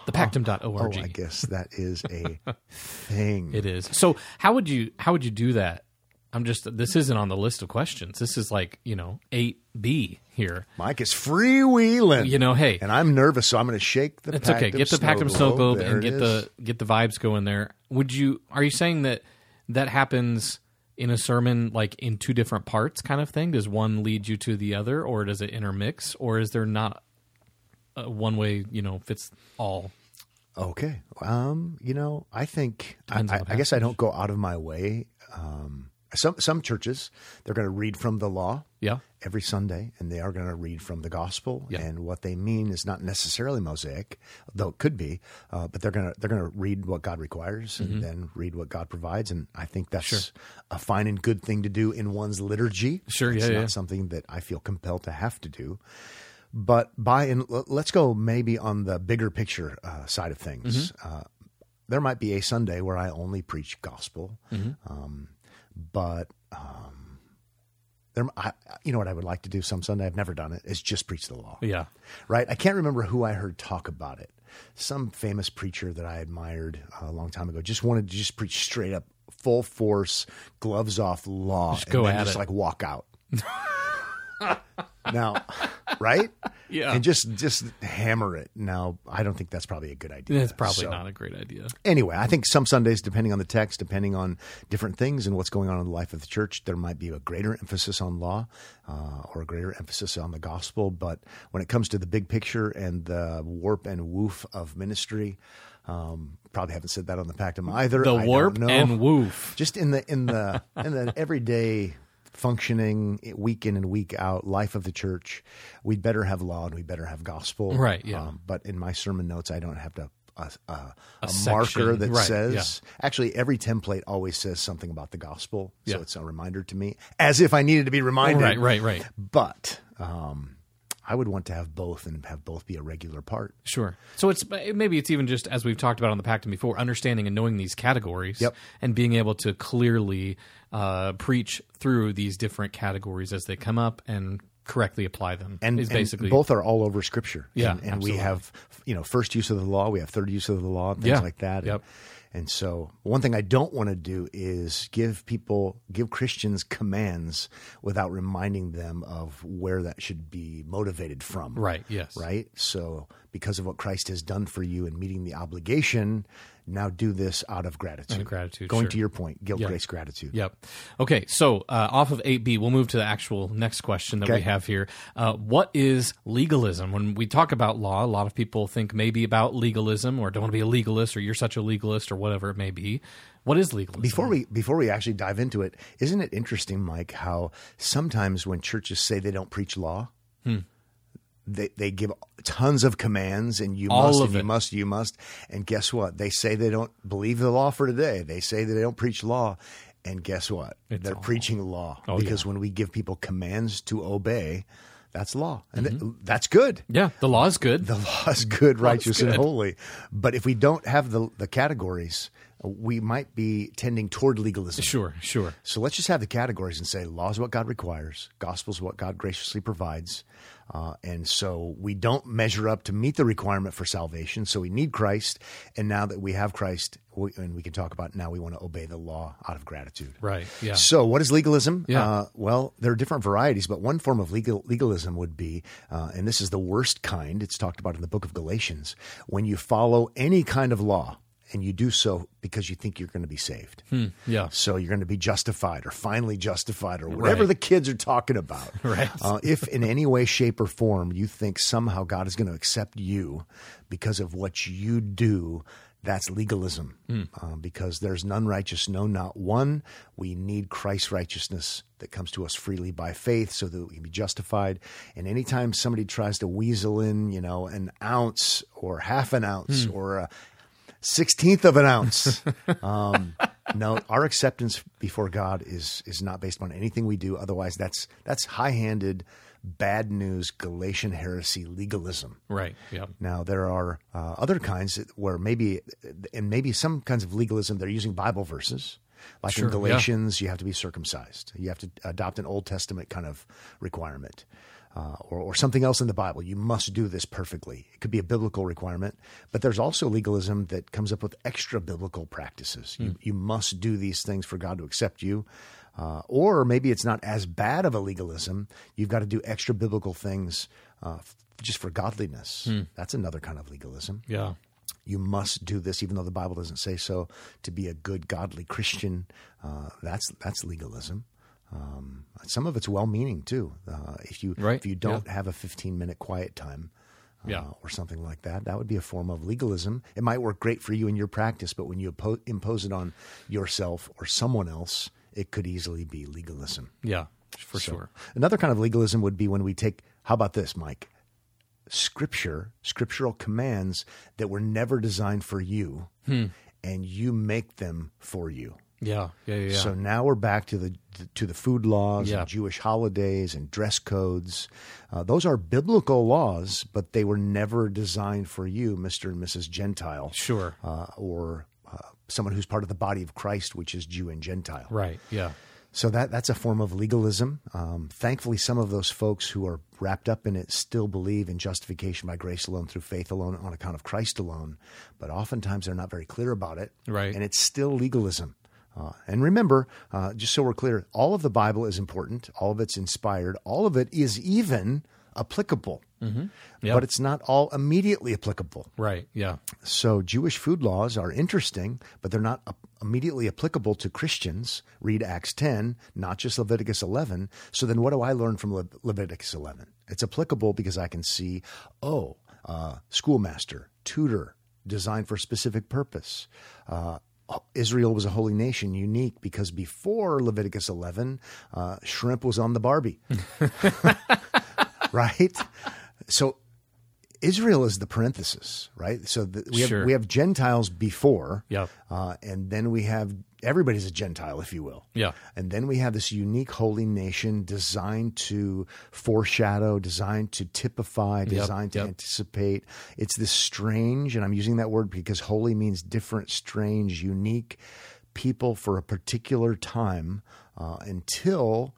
A: the Pactum.org.
B: Oh, I guess that is a thing.
A: It is. So how would you how would you do that? I'm just this isn't on the list of questions. This is like, you know, 8B here.
B: Mike is freewheeling.
A: You know, hey,
B: and I'm nervous, so I'm going to shake the.
A: it's okay. Get the Pactum
B: snow
A: snow globe
B: There
A: and get the get the vibes going there. Would you are you saying that that happens in a sermon like in two different parts kind of thing? Does one lead you to the other or does it intermix or is there not a one way, you know, fits all?
B: Okay. Um, you know, I think I, I, I guess I don't go out of my way. Um, some some churches they're going to read from the law
A: Yeah.
B: every Sunday, and they are going to read from the gospel.
A: Yeah.
B: And what they mean is not necessarily Mosaic, though it could be. Uh, but they're going to they're going to read what God requires
A: Mm-hmm.
B: and then read what God provides. And I think that's a fine and good thing to do in one's liturgy.
A: Sure,
B: it's
A: yeah,
B: not
A: yeah.
B: something that I feel compelled to have to do. But by and let's go maybe on the bigger picture uh, side of things.
A: Mm-hmm.
B: Uh, there might be a Sunday where I only preach gospel,
A: Mm-hmm.
B: um, but um, there, I, you know what I would like to do some Sunday. I've never done it. Is just preach the law.
A: Yeah.
B: Right. I can't remember who I heard talk about it. Some famous preacher that I admired a long time ago just wanted to just preach straight up, full force, gloves off law,
A: Just go
B: and
A: at
B: just
A: it.
B: like walk out. now, right?
A: Yeah.
B: and just just hammer it. Now, I don't think that's probably a good idea.
A: It's probably
B: So-
A: not a great idea.
B: anyway, I think some Sundays, depending on the text, depending on different things and what's going on in the life of the church, there might be a greater emphasis on law uh, or a greater emphasis on the gospel. But when it comes to the big picture and the warp and woof of ministry, um, probably haven't said that on the Pactum either.
A: The warp and woof.
B: just in the in the in the everyday functioning week in and week out life of the church we'd better have law and we better have gospel Um,
A: Right, yeah.
B: but in my sermon notes i don't have to a, a, a,
A: section,
B: marker that
A: right,
B: says actually every template always says something about the gospel so
A: Yeah.
B: it's a reminder to me as if i needed to be reminded
A: Right, right, right.
B: but um, i would want to have both and have both be a regular part
A: Sure. So it's maybe it's even just as we've talked about on the Pactum before, understanding and knowing these categories,
B: Yep.
A: and being able to clearly uh, preach through these different categories as they come up and correctly apply them.
B: and,
A: is
B: and
A: basically
B: both are all over scripture
A: Yeah,
B: and, and we have you know first use of the law we have third use of the law things
A: Yeah.
B: like that
A: Yep.
B: and, and so one thing i don't want to do is give people give christians commands without reminding them of where that should be motivated from
A: right. Yes.
B: right so because of what christ has done for you and meeting the obligation now do this out of gratitude
A: Out of gratitude,
B: going
A: sure.
B: to your point guilt
A: Yeah.
B: grace gratitude
A: Yep. Okay, so uh, off of 8b, we'll move to the actual next question that we have here. Uh, what is legalism? When we talk about law, a lot of people think maybe about legalism or don't want to be a legalist or you're such a legalist or whatever it may be. What is legalism?
B: Before we before we actually dive into it, isn't it interesting, Mike, how sometimes when churches say they don't preach law,
A: Hmm.
B: They they give tons of commands and you
A: All
B: must and you must you must and guess what? They say they don't believe the law for today. They say that they don't preach law. And guess what? They're
A: all-
B: preaching law
A: Oh,
B: because when we give people commands to obey, that's law. And mm-hmm. th- that's good.
A: yeah, the law is good.
B: The law is good, righteous,
A: good.
B: and holy. But if we don't have the, the categories, we might be tending toward legalism.
A: sure, sure.
B: So let's just have the categories and say law is what God requires, gospel is what God graciously provides. Uh, and so we don't measure up to meet the requirement for salvation. So we need Christ. And now that we have Christ, we, and we can talk about now we want to obey the law out of gratitude.
A: Right. Yeah.
B: So, what is legalism?
A: Yeah.
B: Uh, well, there are different varieties, but one form of legal legalism would be, uh, and this is the worst kind. It's talked about in the book of Galatians. When you follow any kind of law, and you do so because you think you're going to be saved.
A: yeah.
B: So you're going to be justified or finally justified or whatever
A: Right.
B: the kids are talking about.
A: Right.
B: Uh, if in any way, shape, or form you think somehow God is going to accept you because of what you do, that's legalism.
A: Hmm.
B: Uh, because there's none righteous, no, not one. We need Christ's righteousness that comes to us freely by faith so that we can be justified. And anytime somebody tries to weasel in, you know, an ounce or half an ounce
A: Hmm.
B: or a sixteenth of an ounce. Um, no, our acceptance before God is is not based on anything we do. Otherwise, that's that's high handed, bad news, Galatian heresy, legalism.
A: Right. Yeah.
B: Now there are uh, other kinds where maybe, and maybe some kinds of legalism they're using Bible verses. Like
A: Sure,
B: in
A: yeah.
B: Galatians, you have to be circumcised. You have to adopt an Old Testament kind of requirement, uh, or, or something else in the Bible. You must do this perfectly. It could be a biblical requirement, but there's also legalism that comes up with extra biblical practices.
A: Hmm.
B: You, you must do these things for God to accept you. Uh, or maybe it's not as bad of a legalism. You've got to do extra biblical things uh, f- just for godliness.
A: Hmm.
B: That's another kind of legalism.
A: Yeah.
B: You must do this, even though the Bible doesn't say so. To be a good, godly Christian, uh, that's that's legalism. Um, some of it's well-meaning too. Uh, if you
A: Right,
B: if you don't have a 15-minute quiet time, uh,
A: Yeah.
B: or something like that, that would be a form of legalism. It might work great for you in your practice, but when you oppo- impose it on yourself or someone else, it could easily be legalism.
A: Yeah, for sure.
B: Another kind of legalism would be when we take, how about this, Mike? Scripture, scriptural commands that were never designed for you,
A: Hmm.
B: and you make them for you.
A: Yeah, yeah, yeah.
B: So now we're back to the to the food laws
A: Yeah.
B: and Jewish holidays and dress codes. Uh, those are biblical laws, but they were never designed for you, Mister and Mrs. Gentile,
A: sure.
B: uh, or uh, someone who's part of the body of Christ, which is Jew and Gentile.
A: Right. Yeah.
B: So that that's a form of legalism. Um, thankfully, some of those folks who are wrapped up in it still believe in justification by grace alone, through faith alone, on account of Christ alone. But oftentimes they're not very clear about it,
A: Right.
B: And it's still legalism. Uh, and remember, uh, just so we're clear, all of the Bible is important. All of it's inspired. All of it is even applicable.
A: Mm-hmm. Yep.
B: But it's not all immediately applicable.
A: Right. Yeah.
B: So Jewish food laws are interesting, but they're not immediately applicable to Christians. Read Acts 10, not just Leviticus 11. So then what do I learn from Le- Leviticus 11? It's applicable because I can see, oh, uh, schoolmaster, tutor, designed for a specific purpose. Uh, Israel was a holy nation, unique because before Leviticus 11, uh, shrimp was on the Barbie. right? So Israel is the parenthesis, right? So the, we have
A: Sure.
B: we have Gentiles before,
A: Yep.
B: uh, and then we have everybody's a Gentile, if you will,
A: Yeah.
B: and then we have this unique holy nation designed to foreshadow, designed to typify, designed to
A: yep.
B: anticipate. It's this strange, and I'm using that word because holy means different, strange, unique people for a particular time uh, until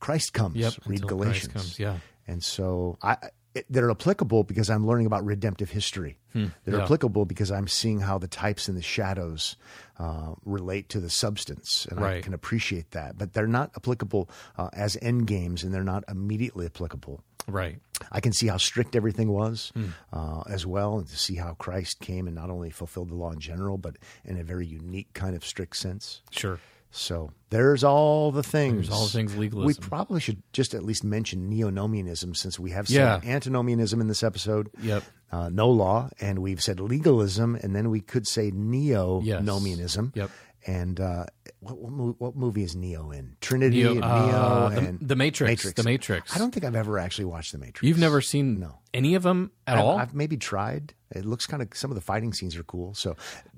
B: Christ comes.
A: Yep.
B: Read
A: until
B: Galatians.
A: Christ comes. Yeah.
B: And so I, it, they're applicable because I'm learning about redemptive history. They're
A: Hmm. yeah.
B: applicable because I'm seeing how the types and the shadows uh, relate to the substance, and I can appreciate that. But they're not applicable uh, as end games, and they're not immediately applicable.
A: Right.
B: I can see how strict everything was
A: Hmm.
B: uh, as well, and to see how Christ came and not only fulfilled the law in general, but in a very unique kind of strict sense.
A: Sure.
B: So there's all the things.
A: There's all the things legalism.
B: We probably should just at least mention neonomianism since we have
A: Yeah.
B: said antinomianism in this episode.
A: Yep.
B: Uh, no law, and we've said legalism, and then we could say neo-nomianism.
A: Yep.
B: And uh, what, what, what movie is Neo in? Trinity
A: Neo,
B: and Neo
A: uh,
B: and
A: the Matrix, The Matrix.
B: I don't think I've ever actually watched The Matrix.
A: You've never seen
B: No.
A: any of them at
B: I've,
A: all?
B: I've maybe tried. It looks kind of some of the fighting scenes are cool. So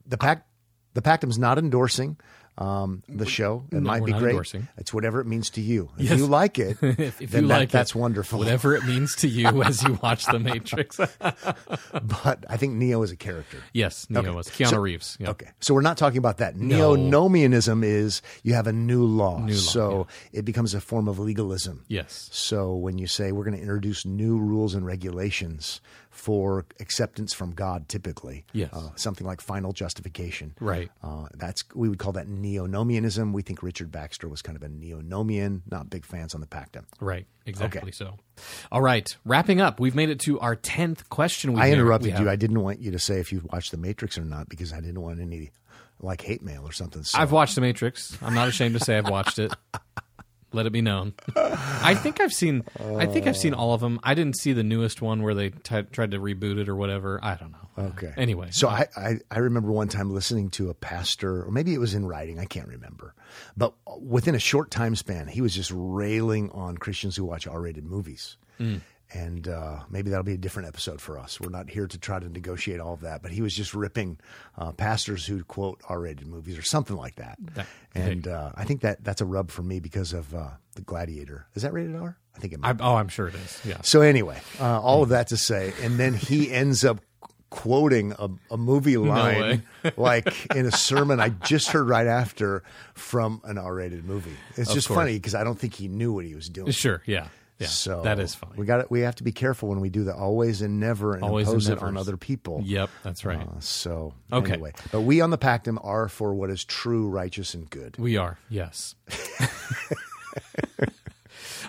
B: the pact, the Pactum's not endorsing um, the show. It
A: No,
B: might be great.
A: endorsing.
B: It's whatever it means to you. If
A: Yes.
B: you like it,
A: if if
B: then
A: you
B: that-
A: like
B: that's
A: it,
B: wonderful.
A: Whatever it means to you as you watch The Matrix.
B: But I think Neo is a character.
A: yes, Neo
B: Okay.
A: was Keanu
B: So-
A: Reeves. Yep.
B: Okay, so we're not talking about that. Neo-nomianism is you have a new law,
A: law,
B: so it becomes a form of legalism.
A: Yes.
B: So when you say we're going to introduce new rules and regulations for acceptance from God, typically,
A: Yes.
B: uh, something like final justification,
A: Right.
B: Uh, that's we would call that neo-nomianism. We think Richard Baxter was kind of a neo-nomian. Not big fans on the Pactum.
A: Right. Exactly
B: Okay.
A: so. All right. Wrapping up, we've made it to our 10th question. We
B: I interrupted you.
A: have.
B: I didn't want you to say if you've watched The Matrix or not because I didn't want any like hate mail or something. So.
A: I've watched The Matrix. I'm not ashamed to say I've watched it. Let it be known. I think I've seen. I think I've seen all of them. I didn't see the newest one where they t- tried to reboot it or whatever. I don't know.
B: Okay.
A: Anyway,
B: so I, I, I remember one time listening to a pastor, or maybe it was in writing, I can't remember. But within a short time span, he was just railing on Christians who watch R rated movies. Hmm. And uh, maybe that'll be a different episode for us. We're not here to try to negotiate all of that, but he was just ripping uh, pastors who quote R rated movies or something like that.
A: That-
B: and uh, I think that that's a rub for me because of uh, The Gladiator. Is that rated R? I think it might
A: I, oh, I'm sure it is. Yeah.
B: so anyway, uh, all of that to say, and then he ends up quoting a, a movie line like in a sermon I just heard right after from an R-rated movie. It's just
A: course.
B: funny because I don't think he knew what he was doing.
A: Sure. Yeah. Yeah.
B: So
A: that is funny.
B: We got we have to be careful when we do the always and never and
A: Always and
B: impose it on other people.
A: Yep. That's right.
B: Uh, so
A: Okay.
B: anyway, but we on the Pactum are for what is true, righteous, and good.
A: we are. Yes.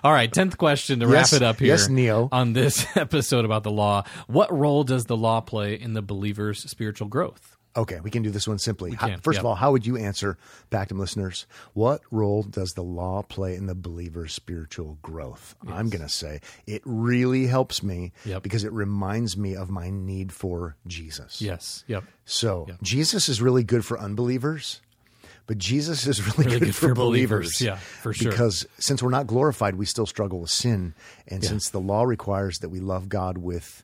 A: All right, tenth question to
B: Yes,
A: wrap it up here.
B: yes, Neo.
A: On this episode about the law, what role does the law play in the believer's spiritual growth?
B: Okay, we can do this one simply. How- first
A: yep.
B: of all, how would you answer, Pactum listeners? What role does the law play in the believer's spiritual growth? I'm going to say it really helps me
A: Yep.
B: because it reminds me of my need for Jesus.
A: Yes. Yep.
B: So Jesus is really good for unbelievers, but Jesus is really,
A: Really
B: good,
A: good
B: for,
A: for
B: believers.
A: believers. Yeah, for sure.
B: Because since we're not glorified, we still struggle with sin, and since the law requires that we love God with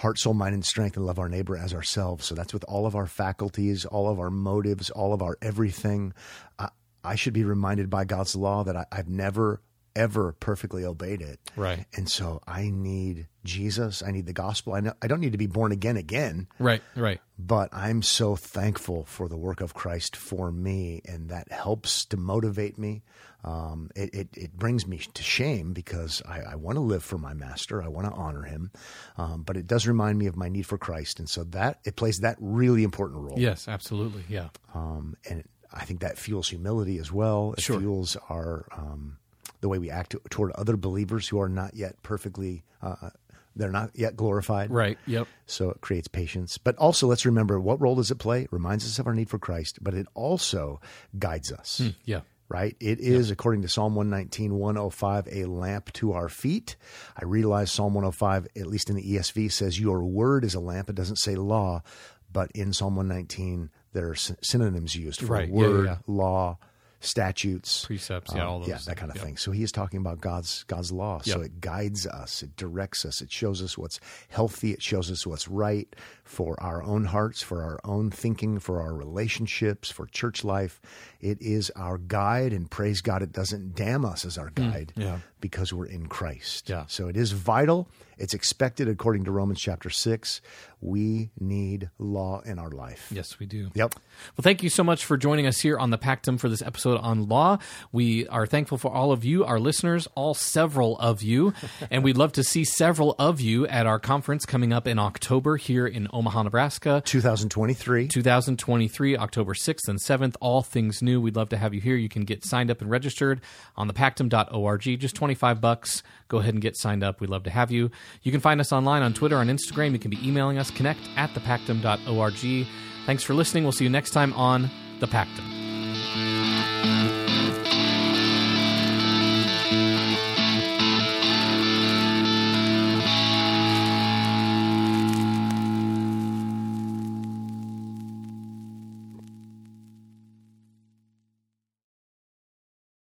B: heart, soul, mind, and strength, and love our neighbor as ourselves. So that's with all of our faculties, all of our motives, all of our everything. I, I should be reminded by God's law that I, I've never ever perfectly obeyed it.
A: Right.
B: And so I need Jesus. I need the gospel. I know I don't need to be born again again,
A: Right, right.
B: but I'm so thankful for the work of Christ for me, and that helps to motivate me. Um, it, it, it brings me to shame because I, I want to live for my master. I want to honor him, um, but it does remind me of my need for Christ, and so that it plays that really important role.
A: Yes, absolutely. Yeah.
B: Um, and I think that fuels humility as well. It
A: Sure.
B: fuels our um, the way we act toward other believers who are not yet perfectly. Uh, they're not yet glorified.
A: Right. Yep.
B: So it creates patience. But also, let's remember what role does it play? It reminds us of our need for Christ, but it also guides us.
A: Yeah.
B: Right? It is, according to Psalm 119, 105, a lamp to our feet. I realize Psalm 105, at least in the ESV, says, Your word is a lamp. It doesn't say law, but in Psalm 119, there are synonyms used for
A: Right.
B: Word,
A: yeah.
B: law, statutes,
A: Precepts, yeah, um, all those
B: yeah, that kind of
A: things,
B: thing. So he is talking about God's God's law. So it guides us, it directs us, it shows us what's healthy, it shows us what's right for our own hearts, for our own thinking, for our relationships, for church life. It is our guide, and praise God, it doesn't damn us as our guide
A: Hmm, yeah.
B: because we're in Christ.
A: Yeah.
B: So it is vital. It's expected according to Romans chapter six. We need law in our life.
A: Yes, we do.
B: Yep.
A: Well, thank you so much for joining us here on the Pactum for this episode on law. We are thankful for all of you, our listeners, all several of you, and we'd love to see several of you at our conference coming up in October here in Omaha, Nebraska.
B: 2023.
A: 2023, October 6th and 7th, all things new. We'd love to have you here. You can get signed up and registered on the pactum.org. Just 25 bucks. Go ahead and get signed up. We'd love to have you. You can find us online on Twitter, on Instagram. You can be emailing us, connect at thepactum.org. Thanks for listening. We'll see you next time on The Pactum.